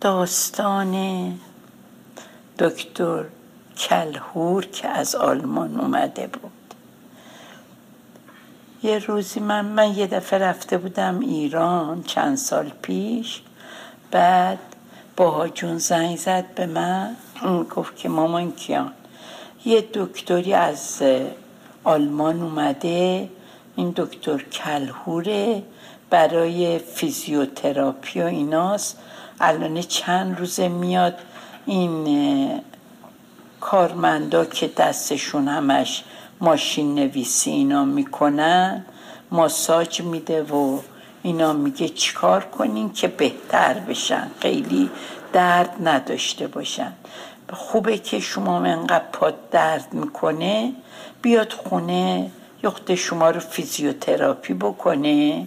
داستان دکتر کلهور که از آلمان اومده بود. یه روزی من من یه دفعه رفته بودم ایران چند سال پیش. بعد باها جون زنگ زد به من گفت که مامان کیان یه دکتری از آلمان اومده این دکتر کلهوره برای فیزیوتراپی و ایناست. الان چند روزه میاد. این کارمندا که دستشون همش ماشین نویسی اینا می‌کنن ماساج میده و اینا میگه چیکار کنین که بهتر بشن. خیلی درد نداشته باشن. خوبه که شما انقدر پاد درد می‌کنه بیاد خونه یخت شما رو فیزیوتراپی بکنه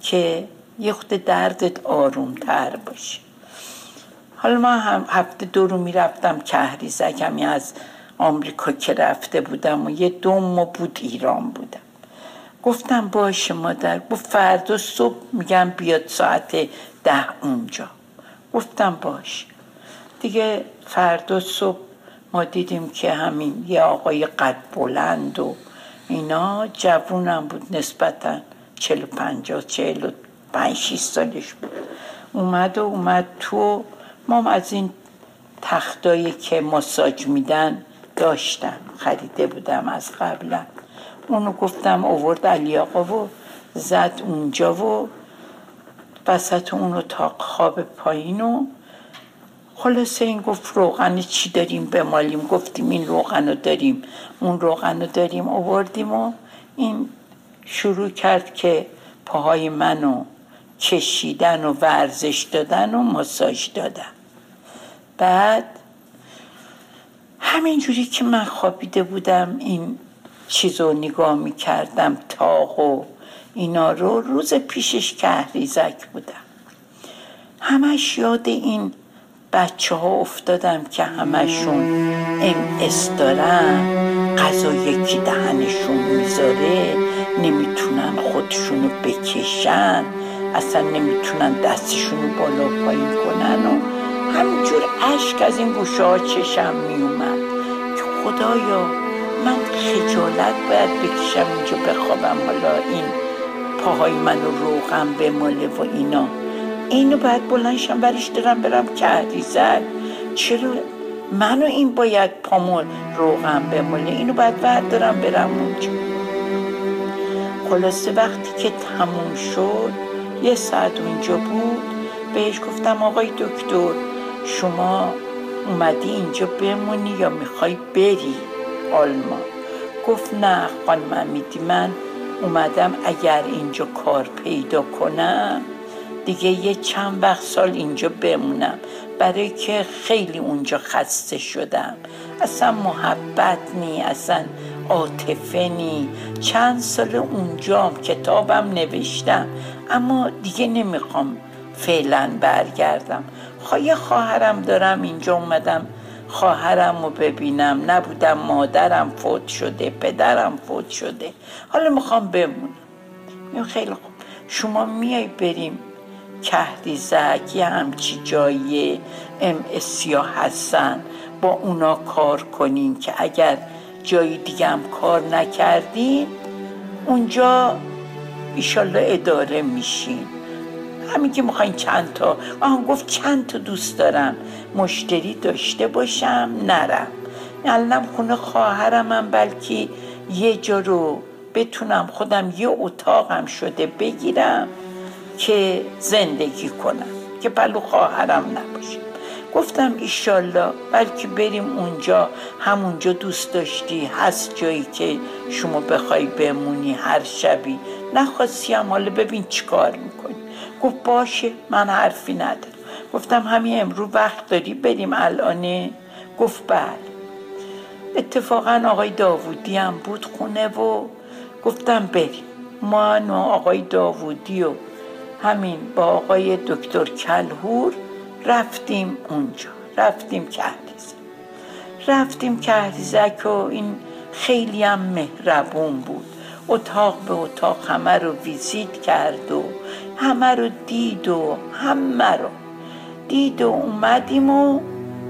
که یخت دردت آروم تر باشه. حالا من هم هفته دو رو می‌رفتم کهریزک همی از آمریکا که رفته بودم و یه دو ماه بود ایران بودم. گفتم باشه مادر گفت فردا صبح میگم بیاد ساعت ده اونجا. گفتم باش دیگه فردا صبح ما دیدیم که همین یه آقای قد بلند و اینا جوونم بود نسبتا چل و پنجاه چل و پنج سالش بود. اومد و اومد تو. ما از این تختایی که ماساج میدن داشتم خریده بودم از قبلا. اونو گفتم آورد علی آقا و زد اونجا و وسط اونو تا خواب پایین و خلاصه این گفت روغن چی داریم بمالیم؟ گفتیم این روغن رو داریم اون روغن رو داریم. آوردیم و این شروع کرد که پاهای منو کشیدن و ورزش دادن و ماساژ دادن. بعد همینجوری که من خوابیده بودم این چیزو نگاه می‌کردم تاق و اینا رو روز پیشش کهریزک بودم. همش یاد این بچه ها افتادم که همشون ام اس دارن غذا یکی دهنشون می‌ذاره نمی‌تونن خودشونو بکشن اصلا نمی‌تونن دستشونو بالا پایین کنن و همینجور اشک از این گوشه ها چشم میومد که خدایا من خجالت باید بکشم اینجا بخوابم حالا این پاهای منو روغم بماله و اینا. اینو باید بلنشم برش دارم برم کهریزک چرا منو این باید پامو روغم بماله اینو باید بردارم برم اونجا. خلاصه وقتی که تموم شد یه ساعت اونجا بود بهش گفتم آقای دکتر شما اومدی اینجا بمونی یا می‌خوای بری؟ آلمان. گفت نه خانم امیدی من اومدم اگر اینجا کار پیدا کنم. دیگه یه چند وقت سال اینجا بمونم. برای که خیلی اونجا خسته شدم. اصلا محبت نی اصلا عاطفه نی. چند سال اونجام کتابم نوشتم. اما دیگه نمی‌خوام فعلا برگردم. یه خواهرم دارم اینجا اومدم خواهرم رو ببینم. نبودم مادرم فوت شده پدرم فوت شده. حالا می‌خوام بمونم. خیلی خوب. شما میای بریم کهریزک یه همچی جایی ام ها هستن با اونا کار کنیم که اگر جایی دیگه هم کار نکردیم اونجا ایشالله اداره میشین. همین که می‌خواین چند تا آن گفت چند تا دوست دارم. مشتری داشته باشم نرم. الانم خونه خواهرم هم بلکه یه جا رو بتونم خودم یه اتاقم شده بگیرم. که زندگی کنم که پلو خواهرم نباشه گفتم ایشالله بلکه بریم اونجا همونجا دوست داشتی هست جایی که شما بخوای بمونی هر شبی. نخواستی هم حالا ببین چیکار می‌کنی. گفت باشه من حرفی ندارم. گفتم همین امرو وقت داری بریم الانه. گفت بله. اتفاقا آقای داوودی هم بود خونه و گفتم بریم. و آقای داوودی و همین با آقای دکتر کلهور رفتیم اونجا رفتیم کهریزک رفتیم کهریزک و این خیلی هم مهربون بود. اتاق به اتاق همه رو ویزیت کرد و همه رو دید و همه رو. دید و اومدیم و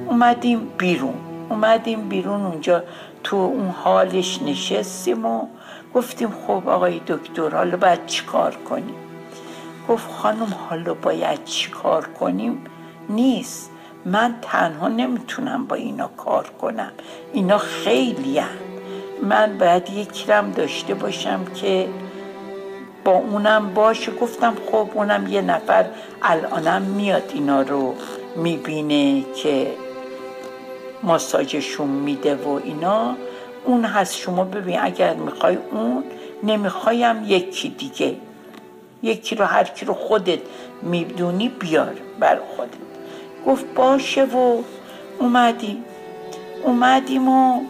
اومدیم بیرون. اومدیم بیرون اونجا تو اون حالش نشستیم و گفتیم خب آقای دکتر حالا باید چی کار کنیم؟ گفت خانم حالا باید چی کار کنیم؟ نیست. من تنها نمی‌تونم با اینا کار کنم. اینا خیلی هم. من باید یک رم داشته باشم که با اونم باشه. گفتم خب اونم یه نفر الانم میاد اینا رو می‌بینه که ماساژشون میده و اینا. اون هست. شما ببین اگر می‌خوای اون نمی‌خوایم یکی دیگه. یکی رو هر کی رو خودت می‌دونی بیار بر خودت. گفت باشه و اومدیم اومدیم و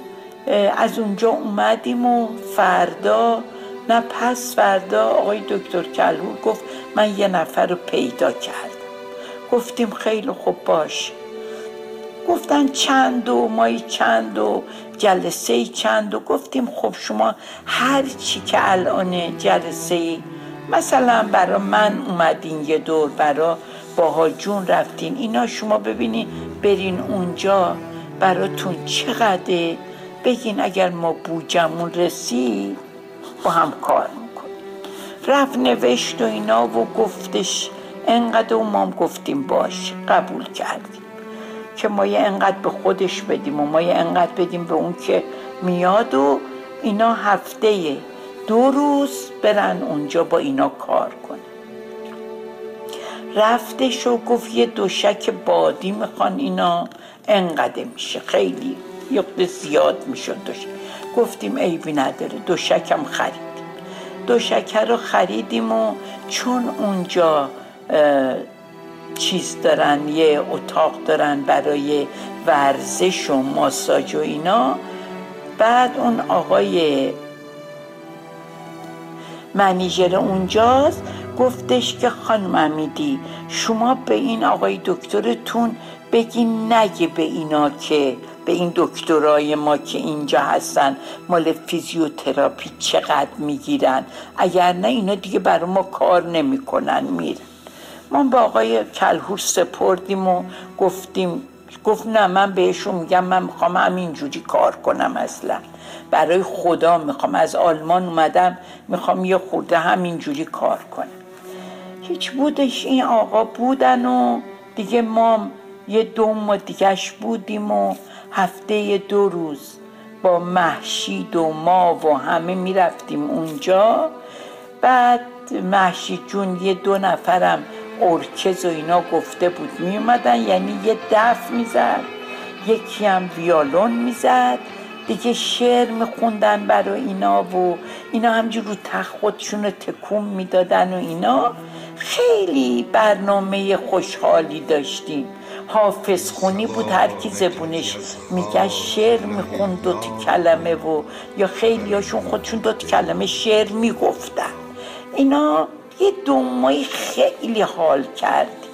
از اونجا اومدیم و فردا نه پس فردا آقای دکتر کلهور گفت من یه نفر رو پیدا کردم. گفتیم خیلی خوب باش گفتن چند و مایی چند و جلسه چند و گفتیم خب شما هر چی که الان جلسه مثلا برا من اومدین یه دور برا باها جون رفتین اینا شما ببینین برین اونجا براتون چقدر بگین اگر ما بوجمون رسید با هم کار می‌کنیم. رفت نوشت و اینا و گفتش انقدر و ما هم گفتیم باش قبول کردیم. که ما یه انقدر به خودش بدیم و ما یه انقدر بدیم به اون که میاد و اینا هفته دو روز برن اونجا با اینا کار کنن. رفتش و گفت یه دوشک بادی می‌خوان اینا انقدر میشه. خیلی یه زیاد می‌شد دوشک. گفتیم عیبی نداره دوشکم خریدیم دوشکه رو خریدیم و چون اونجا چیز دارن یه اتاق دارن برای ورزش و ماساژ و اینا بعد اون آقای منیجر اونجاست. گفتش که خانم امیدی شما به این آقای دکترتون بگی نگه به اینا که به این دکترای ما که اینجا هستن مال فیزیوتراپی چقدر می‌گیرن. اگر نه اینا دیگه برای ما کار نمی‌کنن میرن. ما با آقای کلهور سپردیم و گفتیم گفت نه من بهشون میگم من می‌خوام همینجوری کار کنم اصلا. برای خدا می‌خوام از آلمان اومدم می‌خوام یه خورده همینجوری کار کنم. هیچ بودش این آقا بودن و دیگه ما یه دو ما دیگهش بودیم و هفته دو روز با محشید و ما و همه می‌رفتیم اونجا. بعد محشید جون یه دو نفرم ارکز و اینا گفته بود. می اومدن یعنی یه دف می‌زد یکی هم ویالون می‌زد. دیگه شعر میخوندن برای اینا و اینا همجور رو تخت خودشون رو تکون می‌دادن و اینا. خیلی برنامه خوشحالی داشتیم. حافظ خونی بود هر کی زبونش میگه شعر می‌خوند دو کلمه و یا خیلی هاشون خودشون دو کلمه شعر می‌گفتن. اینا یه دومایی خیلی حال کردیم.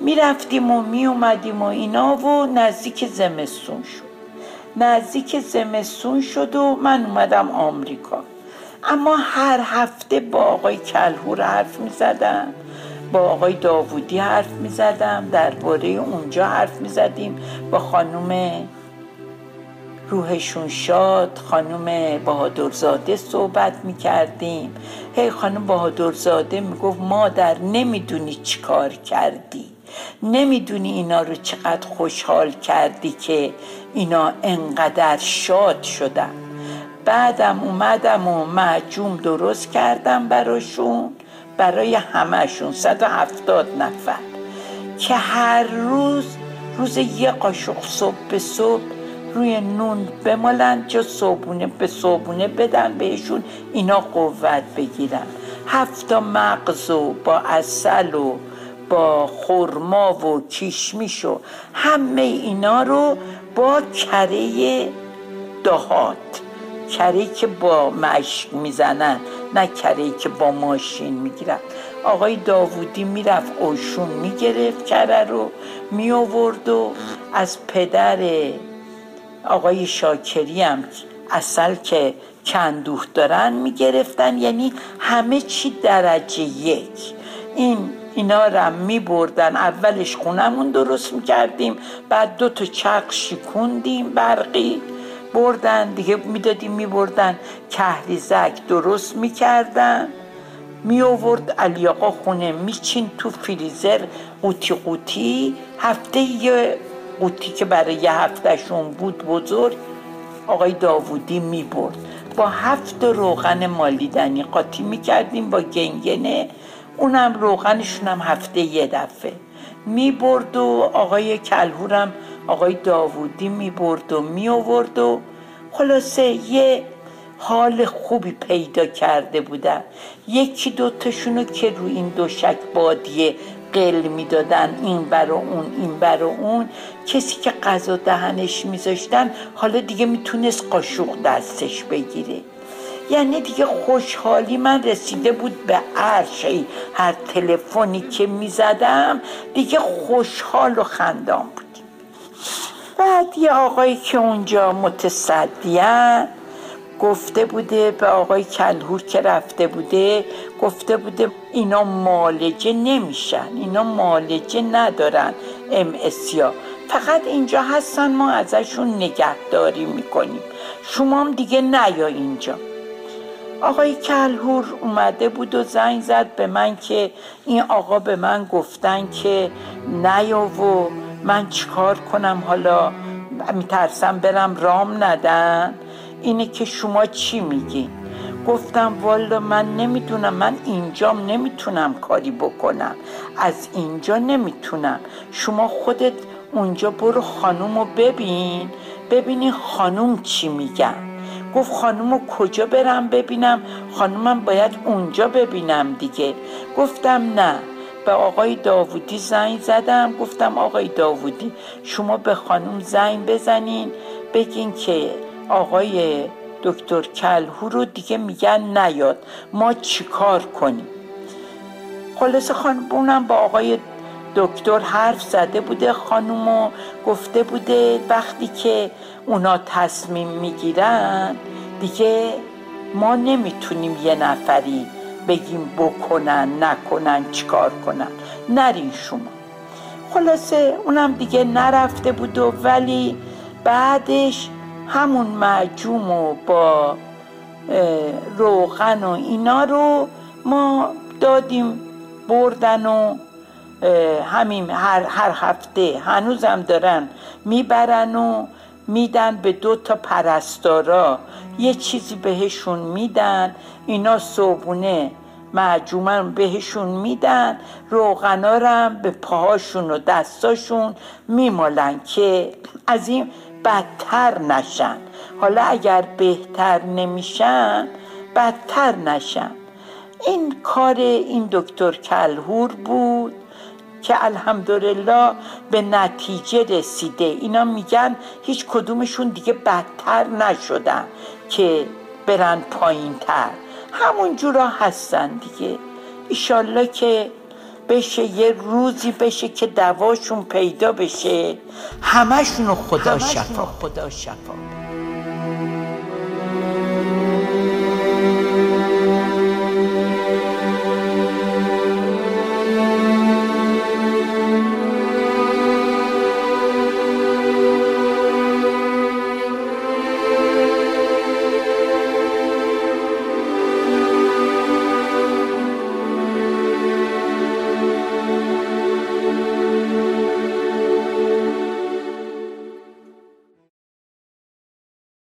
می‌رفتیم و میومدیم و اینا و نزدیک زمستون شد. نزدیک زمستون شد و من اومدم آمریکا. اما هر هفته با آقای کلهور حرف می زدم با آقای داوودی حرف می زدم درباره اونجا حرف می زدیم با خانم روحشون شاد خانم بهادرزاده صحبت می کردیم هی خانم بهادرزاده می گفت مادر نمی‌دونی چی کار کردی. نمی‌دونی اینا رو چقدر خوشحال کردی که اینا انقدر شاد شدن. بعدم اومدم و محجوم درست کردم براشون برای همهشون 170 نفر. که هر روز روز یه قاشق صبح به صبح روی نون بمالن جا صبونه به صبونه بدن بهشون اینا قوت بگیرن. هفتا مغز و با اصل و با خرما و کشمیش و همه اینا رو با کره دهات. کره که با مشک می‌زنن نه کره که با ماشین می‌گیرن. آقای داوودی می‌رفت اوشون می‌گرفت کره رو میآورد و از پدر آقای شاکری هم اصل که کندوخ دارن می‌گرفتن یعنی همه چی درجه یک. این اینا رو می بردن اولش خونمون درست می‌کردیم بعد دو تا چرخ شکوندیم برقی بردن دیگه می‌دادیم میبردن. کهریزک درست می‌کردن. می آورد علی آقا خونه میچین تو فریزر قوطی قوطی. هفته یه قوطی که برای یه هفتهشون بود بزرگ آقای داوودی می برد با هفت روغن مالیدنی قاطی می‌کردیم با گنگنه. اونم روغنشون هم هفته یه دفعه. می برد و آقای کلهورم آقای داوودی می برد و می آورد و خلاصه یه حال خوبی پیدا کرده بودن. یکی دوتاشونو که رو این دوشک بادیه قل می‌دادن این بر اون این بر اون. کسی که غذا دهنش میذاشتن حالا دیگه می‌تونست قاشق دستش بگیره. یعنی دیگه خوشحالی من رسیده بود به عرشی هر تلفنی که می‌زدم دیگه خوشحال و خندان بود. بعد یه آقایی که اونجا متصدیان گفته بوده به آقای کلهور که رفته بوده گفته بوده اینا مالجه نمیشن اینا مالجه ندارن ام اسیا فقط اینجا هستن ما ازشون نگهداری می‌کنیم. شما هم دیگه نیا اینجا. آقای کلهور اومده بود و زنگ زد به من که این آقا به من گفتن که نیا و من چیکار کنم حالا میترسم برم رام ندن؟ اینه که شما چی میگین گفتم والا من نمی‌دونم من اینجام نمی‌تونم کاری بکنم. از اینجا نمی‌تونم. شما خودت اونجا برو خانوم رو ببین. ببینی خانوم چی میگن گفت خانوم رو کجا برم ببینم؟ خانومم باید اونجا ببینم دیگه. گفتم نه. به آقای داوودی زنگ زدم. گفتم آقای داوودی شما به خانوم زنگ بزنین. بگین که آقای دکتر کلهو رو دیگه میگن نیاد. ما چیکار کنیم؟ خلاصه خانم با آقای دکتر حرف زده بوده خانومو گفته بوده وقتی که اونا تصمیم می‌گیرن دیگه ما نمی‌تونیم یه نفری بگیم بکنن نکنن چیکار کنن. نرین شما. خلاصه اونم دیگه نرفته بود ولی بعدش همون معجوم و با روغن و اینا رو ما دادیم بردن و همین هر, هر هفته هنوزم دارن می‌برن و میدن به دو تا پرستارا. یه چیزی بهشون میدن اینا صبونه معجومن بهشون میدن روغنا به پاهاشون و دستاشون میمالن که از این بدتر نشن. حالا اگر بهتر نمیشن بدتر نشن. این کار این دکتر کلهور بود که الحمدلله به نتیجه رسیده. اینا میگن هیچ کدومشون دیگه بدتر نشدن که برن پایین تر همون جورا هستن دیگه. ایشالله که بشه یه روزی بشه که دواشون پیدا بشه. همشونو خدا شفا. خدا شفا.